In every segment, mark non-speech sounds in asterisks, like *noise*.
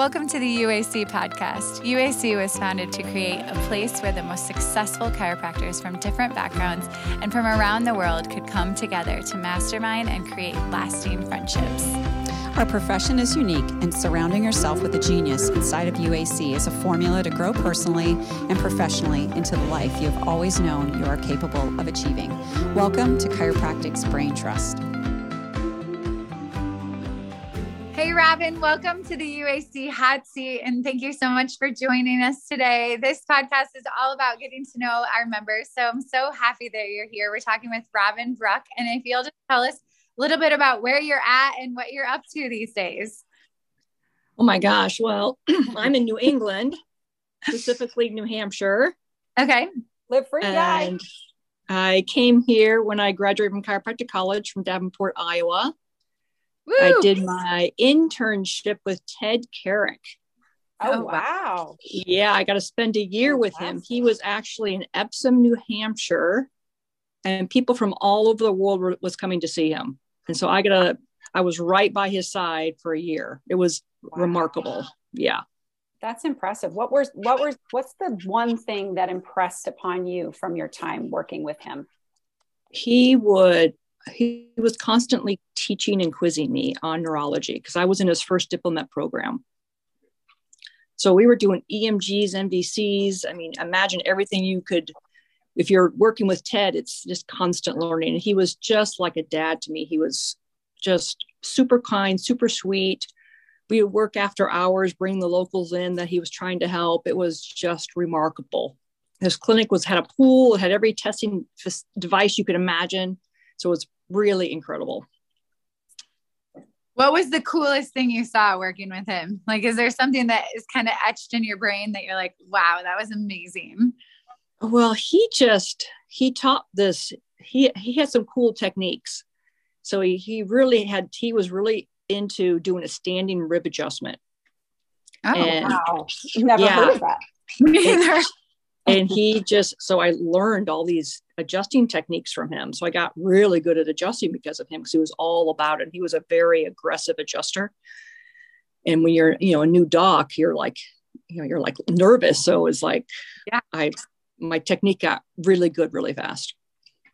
Welcome to the UAC podcast. UAC was founded to create a place where the most successful chiropractors from different backgrounds and from around the world could come together to mastermind and create lasting friendships. Our profession is unique, and surrounding yourself with a genius inside of UAC is a formula to grow personally and professionally into the life you have always known you are capable of achieving. Welcome to Chiropractic's Brain Trust. Hey, Robin, welcome to the UAC Hot Seat, and thank you so much for joining us today. This podcast is all about getting to know our members, so I'm so happy that you're here. We're talking with Robin Bruck, and if you'll just tell us a little bit about where you're at and what you're up to these days. Oh my gosh. Well, *clears throat* I'm in New England, specifically New Hampshire. Okay. Live free, guy. And I came here when I graduated from chiropractic college from Davenport, Iowa. Woo! I did my internship with Ted Carrick. Oh, Oh, wow. Yeah, I got to spend a year with him. He was actually in Epsom, New Hampshire, and people from all over the world were, was coming to see him. And so I got to, I was right by his side for a year. It was Wow. remarkable. Yeah. That's impressive. What was what was what's the one thing that impressed upon you from your time working with him? he would he was constantly teaching and quizzing me on neurology because I was in his first diplomate program. So we were doing EMGs, MVCs. I mean, imagine everything you could. If you're working with Ted, it's just constant learning. And he was just like a dad to me. He was just super kind, super sweet. We would work after hours, bring the locals in that he was trying to help. It was just remarkable. His clinic was had a pool, it had every testing device you could imagine. So it was really incredible. What was the coolest thing you saw working with him? Like, is there something that is kind of etched in your brain that you're like, wow, that was amazing? Well, he just he taught this. He he had some cool techniques. So he he really had he was really into doing a standing rib adjustment. Oh, And- Wow. Never Yeah. heard of that. *laughs* me neither. And *laughs* he just so I learned all these adjusting techniques from him. So I got really good at adjusting because of him because he was all about it. He was a very aggressive adjuster. And when you're, you know, a new doc, you're like, you know, you're like nervous. So it's like, Yeah. I my technique got really good really fast.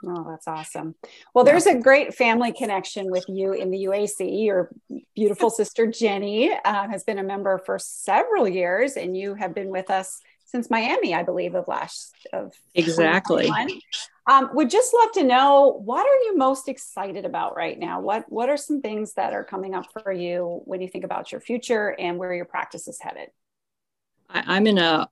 Oh, that's awesome. Well, there's a great family connection with you in the UAC. Your beautiful sister Jenny uh, has been a member for several years, and you have been with us since Miami, I believe, of last of Exactly. Um, would just love to know what are you most excited about right now? What What are some things that are coming up for you when you think about your future and where your practice is headed? I, I'm in a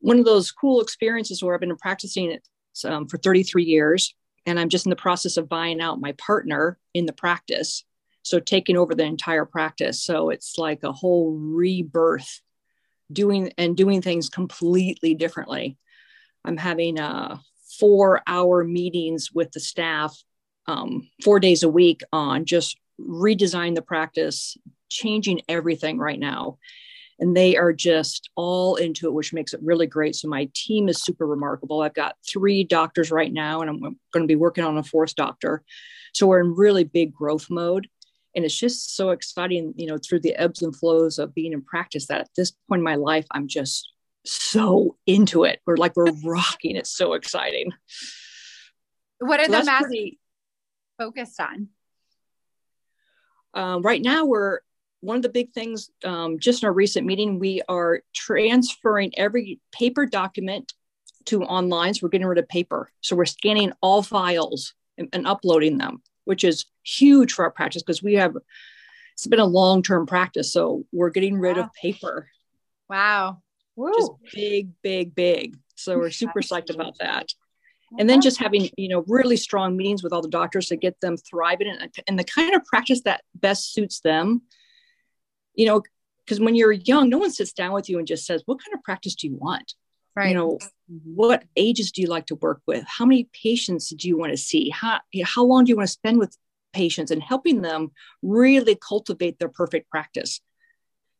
one of those cool experiences where I've been practicing it um, for 33 years, and I'm just in the process of buying out my partner in the practice, so taking over the entire practice. So it's like a whole rebirth, doing and doing things completely differently. I'm having uh, four hour meetings with the staff, um, four days a week on just redesign the practice, changing everything right now and they are just all into it, which makes it really great. So my team is super remarkable. I've got three doctors right now, and I'm going to be working on a fourth doctor. So we're in really big growth mode, and it's just so exciting, you know, through the ebbs and flows of being in practice. That at this point in my life, I'm just so into it. We're like we're *laughs* rocking. It's so exciting. What are So the that's pretty- focused on? um, right now we're one of the big things um, just in our recent meeting we are transferring every paper document to online so we're getting rid of paper so we're scanning all files and, and uploading them which is huge for our practice because we have it's been a long-term practice so we're getting rid of paper. Wow. Woo. just big big big. So we're super psyched about that. And then just having you know really strong meetings with all the doctors to get them thriving and, and the kind of practice that best suits them you know because when you're young no one sits down with you and just says what kind of practice do you want Right. you know what ages do you like to work with? How many patients do you want to see? How how long do you want to spend with patients and helping them really cultivate their perfect practice?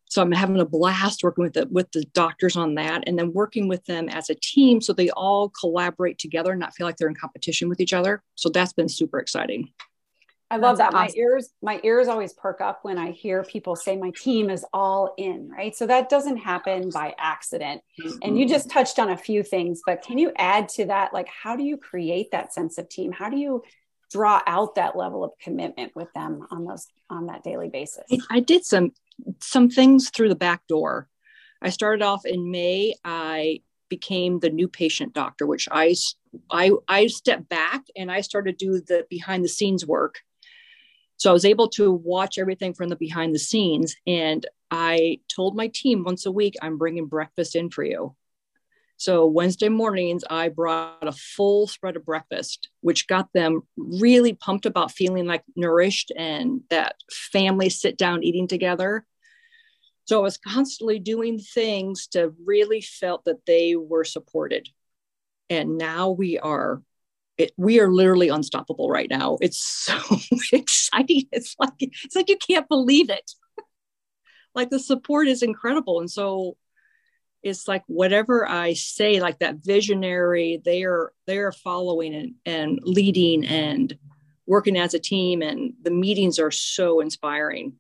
So i'm having a blast working with the with the doctors on that and then working with them as a team so they all collaborate together and not feel like they're in competition with each other. So that's been super exciting I love That's that. Awesome. My ears, my ears always perk up when I hear people say my team is all in, right? So that doesn't happen by accident. Mm-hmm. And you just touched on a few things, but can you add to that? Like, how do you create that sense of team? How do you draw out that level of commitment with them on those on that daily basis? I did some some things through the back door. I started off in May. I became the new patient doctor, which I I I stepped back and I started to do the behind the scenes work so I was able to watch everything from the behind the scenes. And I told my team once a week, I'm bringing breakfast in for you. So Wednesday mornings, I brought a full spread of breakfast, which got them really pumped about feeling like nourished and that family sit down eating together. So I was constantly doing things to really felt that they were supported. And now we are it, we are literally unstoppable right now. It's so *laughs* exciting. It's like it's like you can't believe it. *laughs* like the support is incredible, and so it's like whatever I say, like that visionary, they are they are following and, and leading and working as a team, and the meetings are so inspiring.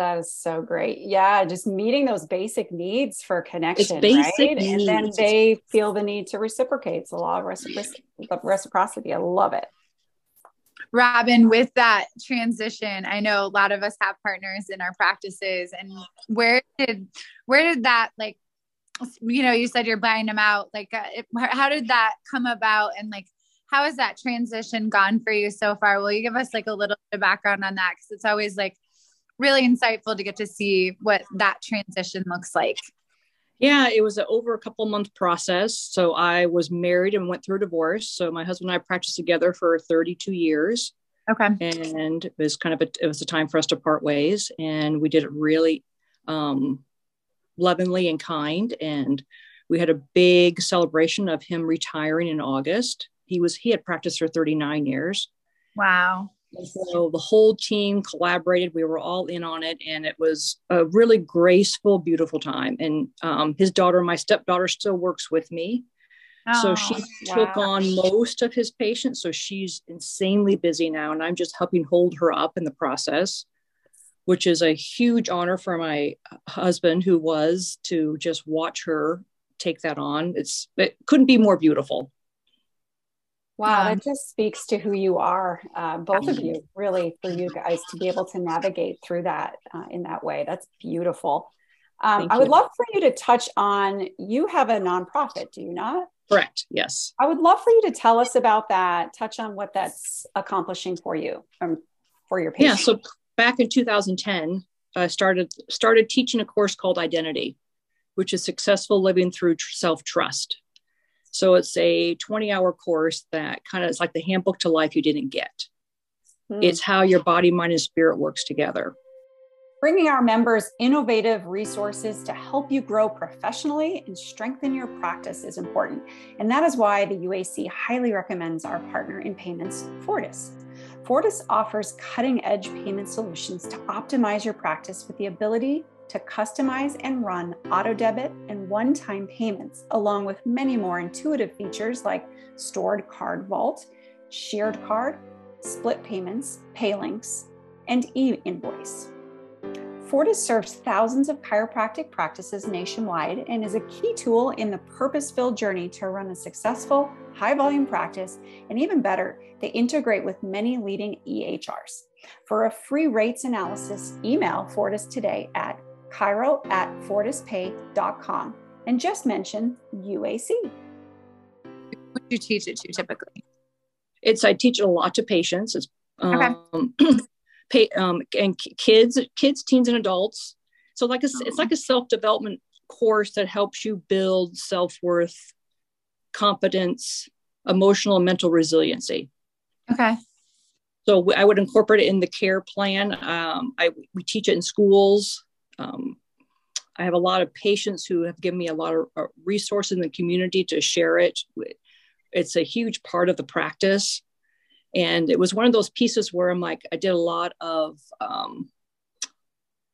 That is so great. Yeah, just meeting those basic needs for connection, right? Needs. And then they feel the need to reciprocate. It's a law of reciprocity. reciprocity. I love it. Robin, with that transition, I know a lot of us have partners in our practices, and where did where did that like, you know, you said you're buying them out. Like, uh, it, how did that come about, and like, how has that transition gone for you so far? Will you give us like a little bit of background on that? Because it's always like really insightful to get to see what that transition looks like. Yeah, it was a, over a couple month process. So I was married and went through a divorce. So my husband and I practiced together for 32 years. Okay. And it was kind of a, it was a time for us to part ways. And we did it really um, lovingly and kind. And we had a big celebration of him retiring in August. He was, he had practiced for 39 years. Wow. So the whole team collaborated. We were all in on it, and it was a really graceful, beautiful time. And um, his daughter, my stepdaughter, still works with me. Oh, so she wow. took on most of his patients. So she's insanely busy now, and I'm just helping hold her up in the process, which is a huge honor for my husband, who was to just watch her take that on. It's it couldn't be more beautiful. Wow, that just speaks to who you are, uh, both of you, *clears throat* really, for you guys to be able to navigate through that uh, in that way. That's beautiful. Um, I would you. love for you to touch on you have a nonprofit, do you not? Correct. Yes. I would love for you to tell us about that. Touch on what that's accomplishing for you um, for your patients. Yeah. So back in 2010, I started started teaching a course called Identity, which is successful living through self trust. So it's a 20 hour course that kind of is like the handbook to life you didn't get. Hmm. It's how your body, mind, and spirit works together. Bringing our members innovative resources to help you grow professionally and strengthen your practice is important. And that is why the UAC highly recommends our partner in payments, Fortis. Fortis offers cutting edge payment solutions to optimize your practice with the ability to customize and run auto debit and one time payments, along with many more intuitive features like stored card vault, shared card, split payments, pay links, and e invoice. Fortis serves thousands of chiropractic practices nationwide and is a key tool in the purpose filled journey to run a successful, high volume practice. And even better, they integrate with many leading EHRs. For a free rates analysis, email Fortis today at chiro at fortispay.com and just mention UAC. What do you teach it to typically? It's I teach it a lot to patients. It's um, *clears throat* okay. pay, um, and kids, kids, teens, and adults. So like a, it's like a self development course that helps you build self worth, confidence, emotional and mental resiliency. Okay. So I would incorporate it in the care plan. Um, I we teach it in schools um, I have a lot of patients who have given me a lot of uh, resources in the community to share it. It's a huge part of the practice. And it was one of those pieces where I'm like, I did a lot of, um,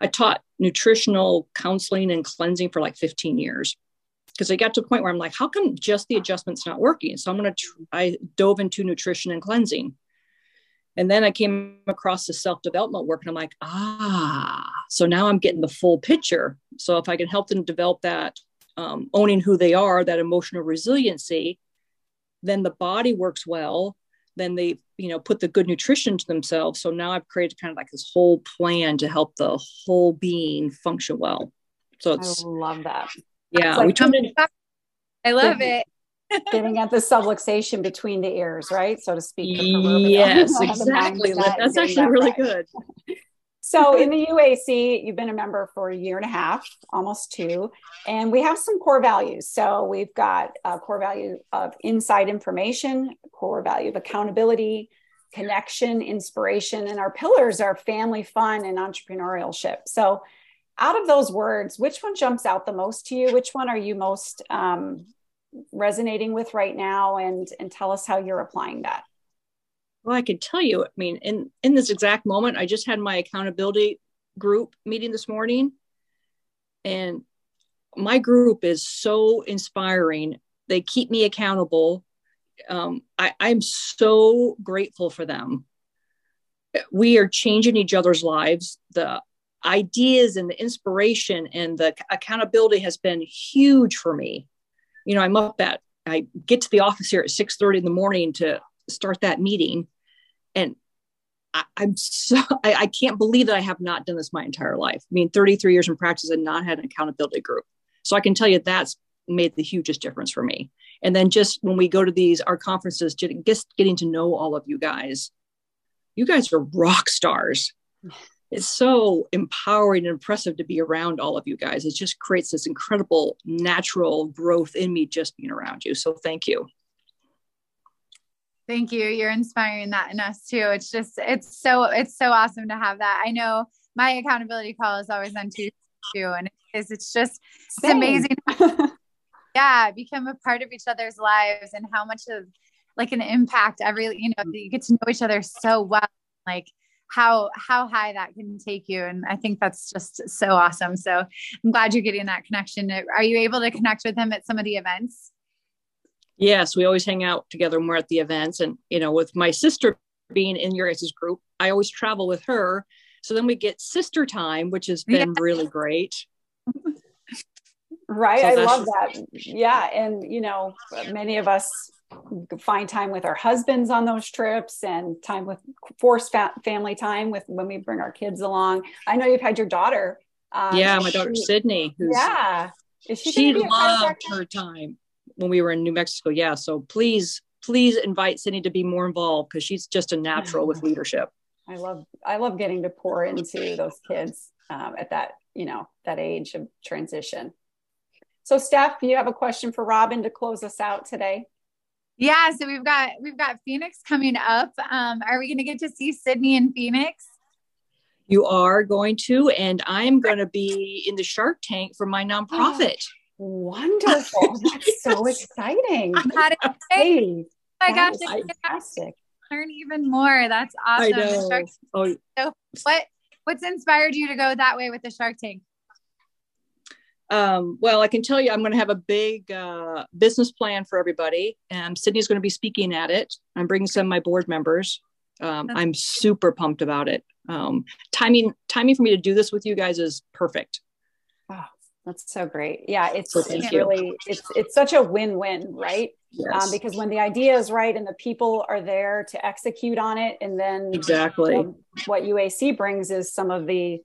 I taught nutritional counseling and cleansing for like 15 years because I got to a point where I'm like, how come just the adjustment's not working? So I'm going to, tr- I dove into nutrition and cleansing. And then I came across the self development work and I'm like, ah, so now I'm getting the full picture. So if I can help them develop that, um, owning who they are, that emotional resiliency, then the body works well. Then they, you know, put the good nutrition to themselves. So now I've created kind of like this whole plan to help the whole being function well. So it's, I love that. Yeah, like, we in. I love it getting at the subluxation between the ears, right? So to speak. Yes, *laughs* exactly. That's actually that really right. good. *laughs* So in the UAC, you've been a member for a year and a half, almost two, and we have some core values. So we've got a core value of inside information, core value of accountability, connection, inspiration, and our pillars are family, fun, and entrepreneurship. So out of those words, which one jumps out the most to you? Which one are you most um, resonating with right now and and tell us how you're applying that well i could tell you i mean in in this exact moment i just had my accountability group meeting this morning. And my group is so inspiring. They keep me accountable. Um, I, i'm so grateful for them. We are changing each other's lives. The ideas and the inspiration and the accountability has been huge for me. You know, I'm up at, I get to the office here at 6 30 in the morning to start that meeting. And I, am so, *laughs* I, I can't believe that I have not done this my entire life. I mean, 33 years in practice and not had an accountability group. So I can tell you that's made the hugest difference for me. And then just when we go to these, our conferences, just getting to know all of you guys, you guys are rock stars it's so empowering and impressive to be around all of you guys. It just creates this incredible natural growth in me just being around you. So thank you. Thank you. You're inspiring that in us too. It's just it's so it's so awesome to have that. I know my accountability call is always on Tuesday too, and it's it's just it's amazing. *laughs* yeah, become a part of each other's lives and how much of like an impact every you know you get to know each other so well. Like how how high that can take you and i think that's just so awesome so i'm glad you're getting that connection are you able to connect with him at some of the events yes we always hang out together more at the events and you know with my sister being in your guys' group i always travel with her so then we get sister time which has been yeah. really great right so i love that yeah and you know many of us find time with our husbands on those trips and time with forced fa- family time with when we bring our kids along. I know you've had your daughter. Um, yeah, my daughter she, Sydney. yeah, is she, she loved her time when we were in New Mexico. Yeah, so please, please invite Sydney to be more involved because she's just a natural with leadership. I love, I love getting to pour into those kids um, at that, you know, that age of transition. So, Steph, you have a question for Robin to close us out today? Yeah, so we've got we've got Phoenix coming up. Um, are we going to get to see Sydney in Phoenix? You are going to, and I'm going to be in the Shark Tank for my nonprofit. Wonderful! *laughs* That's so exciting. Hey, oh my gosh, fantastic! Learn even more. That's awesome. I know. Oh. So, what what's inspired you to go that way with the Shark Tank? Um, well, I can tell you, I'm going to have a big uh, business plan for everybody. And Sydney's going to be speaking at it. I'm bringing some of my board members. Um, I'm super pumped about it. Um, timing, timing for me to do this with you guys is perfect. Oh, that's so great. Yeah, it's, so it's really it's it's such a win-win, right? Yes. Um, because when the idea is right and the people are there to execute on it, and then exactly you know, what UAC brings is some of the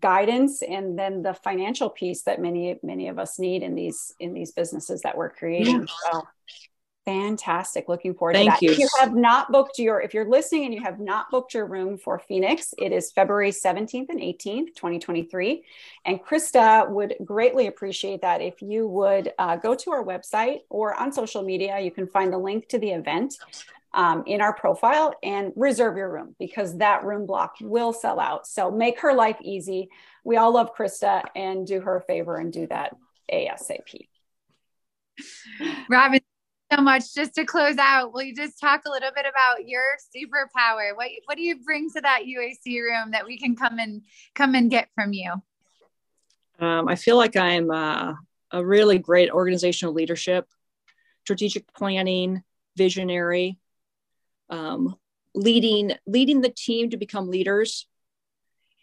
guidance and then the financial piece that many many of us need in these in these businesses that we're creating so fantastic looking forward Thank to that you. if you have not booked your if you're listening and you have not booked your room for phoenix it is february 17th and 18th 2023 and krista would greatly appreciate that if you would uh, go to our website or on social media you can find the link to the event um, in our profile and reserve your room because that room block will sell out. So make her life easy. We all love Krista and do her a favor and do that ASAP. Robin, so much. Just to close out, will you just talk a little bit about your superpower? What what do you bring to that UAC room that we can come and come and get from you? Um, I feel like I'm uh, a really great organizational leadership, strategic planning, visionary, um, leading leading the team to become leaders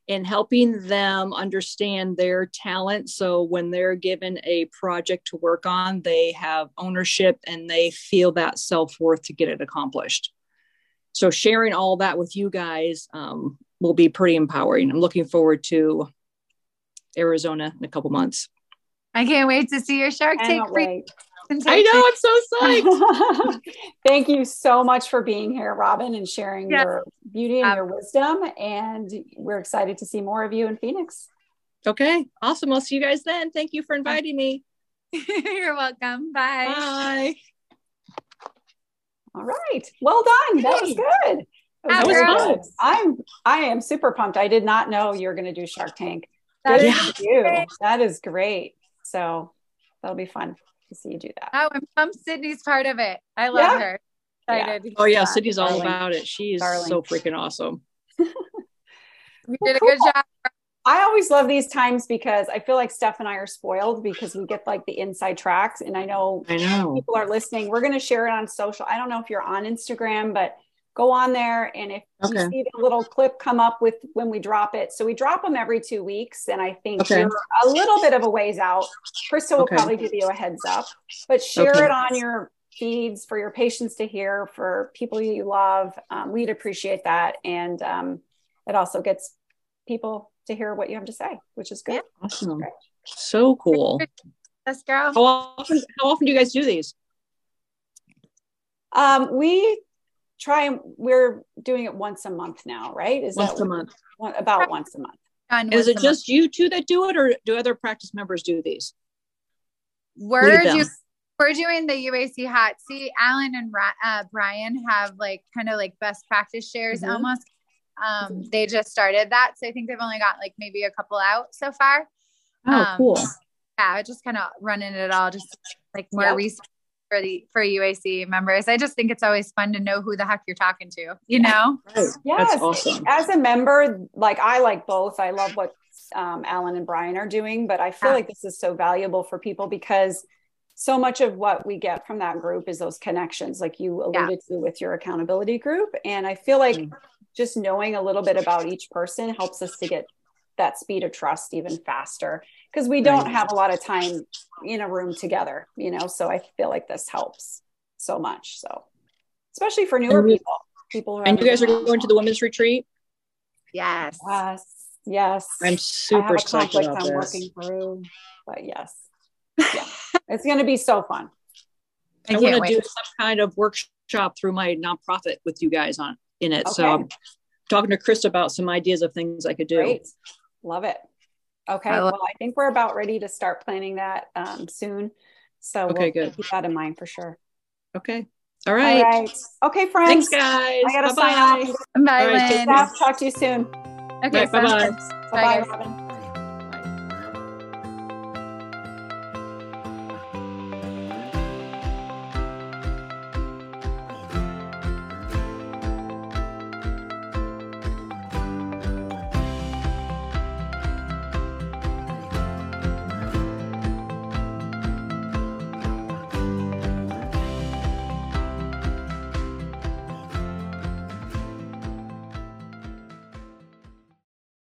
and helping them understand their talent. So when they're given a project to work on they have ownership and they feel that self-worth to get it accomplished. So sharing all that with you guys um, will be pretty empowering. I'm looking forward to arizona in a couple months. I can't wait to see your shark tank I know. I'm so psyched. *laughs* Thank you so much for being here, Robin, and sharing yeah. your beauty and your wisdom. And we're excited to see more of you in Phoenix. Okay. Awesome. I'll see you guys then. Thank you for inviting me. *laughs* You're welcome. Bye. Bye. All right. Well done. That was good. That was, that was good. I'm I am super pumped. I did not know you were going to do Shark Tank. That is you. That is great. So that'll be fun to see you do that. Oh, and from Sydney's part of it. I love yeah. her. Excited. Oh, yeah. Oh yeah, Sydney's all Darling. about it. She is Darling. so freaking awesome. you did a good job. I always love these times because I feel like Steph and I are spoiled because we get like the inside tracks. And I know, I know people are listening. We're going to share it on social. I don't know if you're on Instagram, but go on there and if okay. you see the little clip come up with when we drop it. So we drop them every two weeks and i think okay. you're a little bit of a ways out. Krista will okay. probably give you a heads up but share it on your feeds for your patients to hear for people you love. Um, we'd appreciate that and um, it also gets people to hear what you have to say which is good. Yeah. awesome. So cool. Let's go how often, how often do you guys do these? Um, we try and we're doing it once a month now, right? Is once that a month? One, about once a month. Is it just month. you two that do it, or do other practice members do these? We're doing we're doing the UAC hot seat. Alan and uh, Brian have like kind of like best practice shares mm-hmm. almost. Um, they just started that, so I think they've only got like maybe a couple out so far. Oh, um, cool. Yeah, I just kind of running it all, just like more yep. research for the for UAC members. I just think it's always fun to know who the heck you're talking to, you know? Yes. Awesome. As a member, like I like both. I love what um, Alan and Brian are doing, but I feel yeah. like this is so valuable for people because so much of what we get from that group is those connections, like you alluded yeah. to with your accountability group. And I feel like mm. just knowing a little bit about each person helps us to get that speed of trust even faster because we don't right. have a lot of time in a room together, you know. So I feel like this helps so much. So especially for newer we, people, people. and you guys are going to the women's retreat. Yes. Yes. Yes. I'm super excited about I'm this. working through, but yes, yeah. it's going to be so fun. I, I want to do some kind of workshop through my nonprofit with you guys on in it. Okay. So I'm talking to Chris about some ideas of things I could do. Great. Love it. Okay. I well, I think we're about ready to start planning that um, soon. So okay, we'll good. keep that in mind for sure. Okay. All right. All right. Okay, friends. Thanks, guys. I gotta Bye-bye. sign off. Bye, right, Talk to you soon. Okay. Right, bye-bye. Bye, bye, Robin.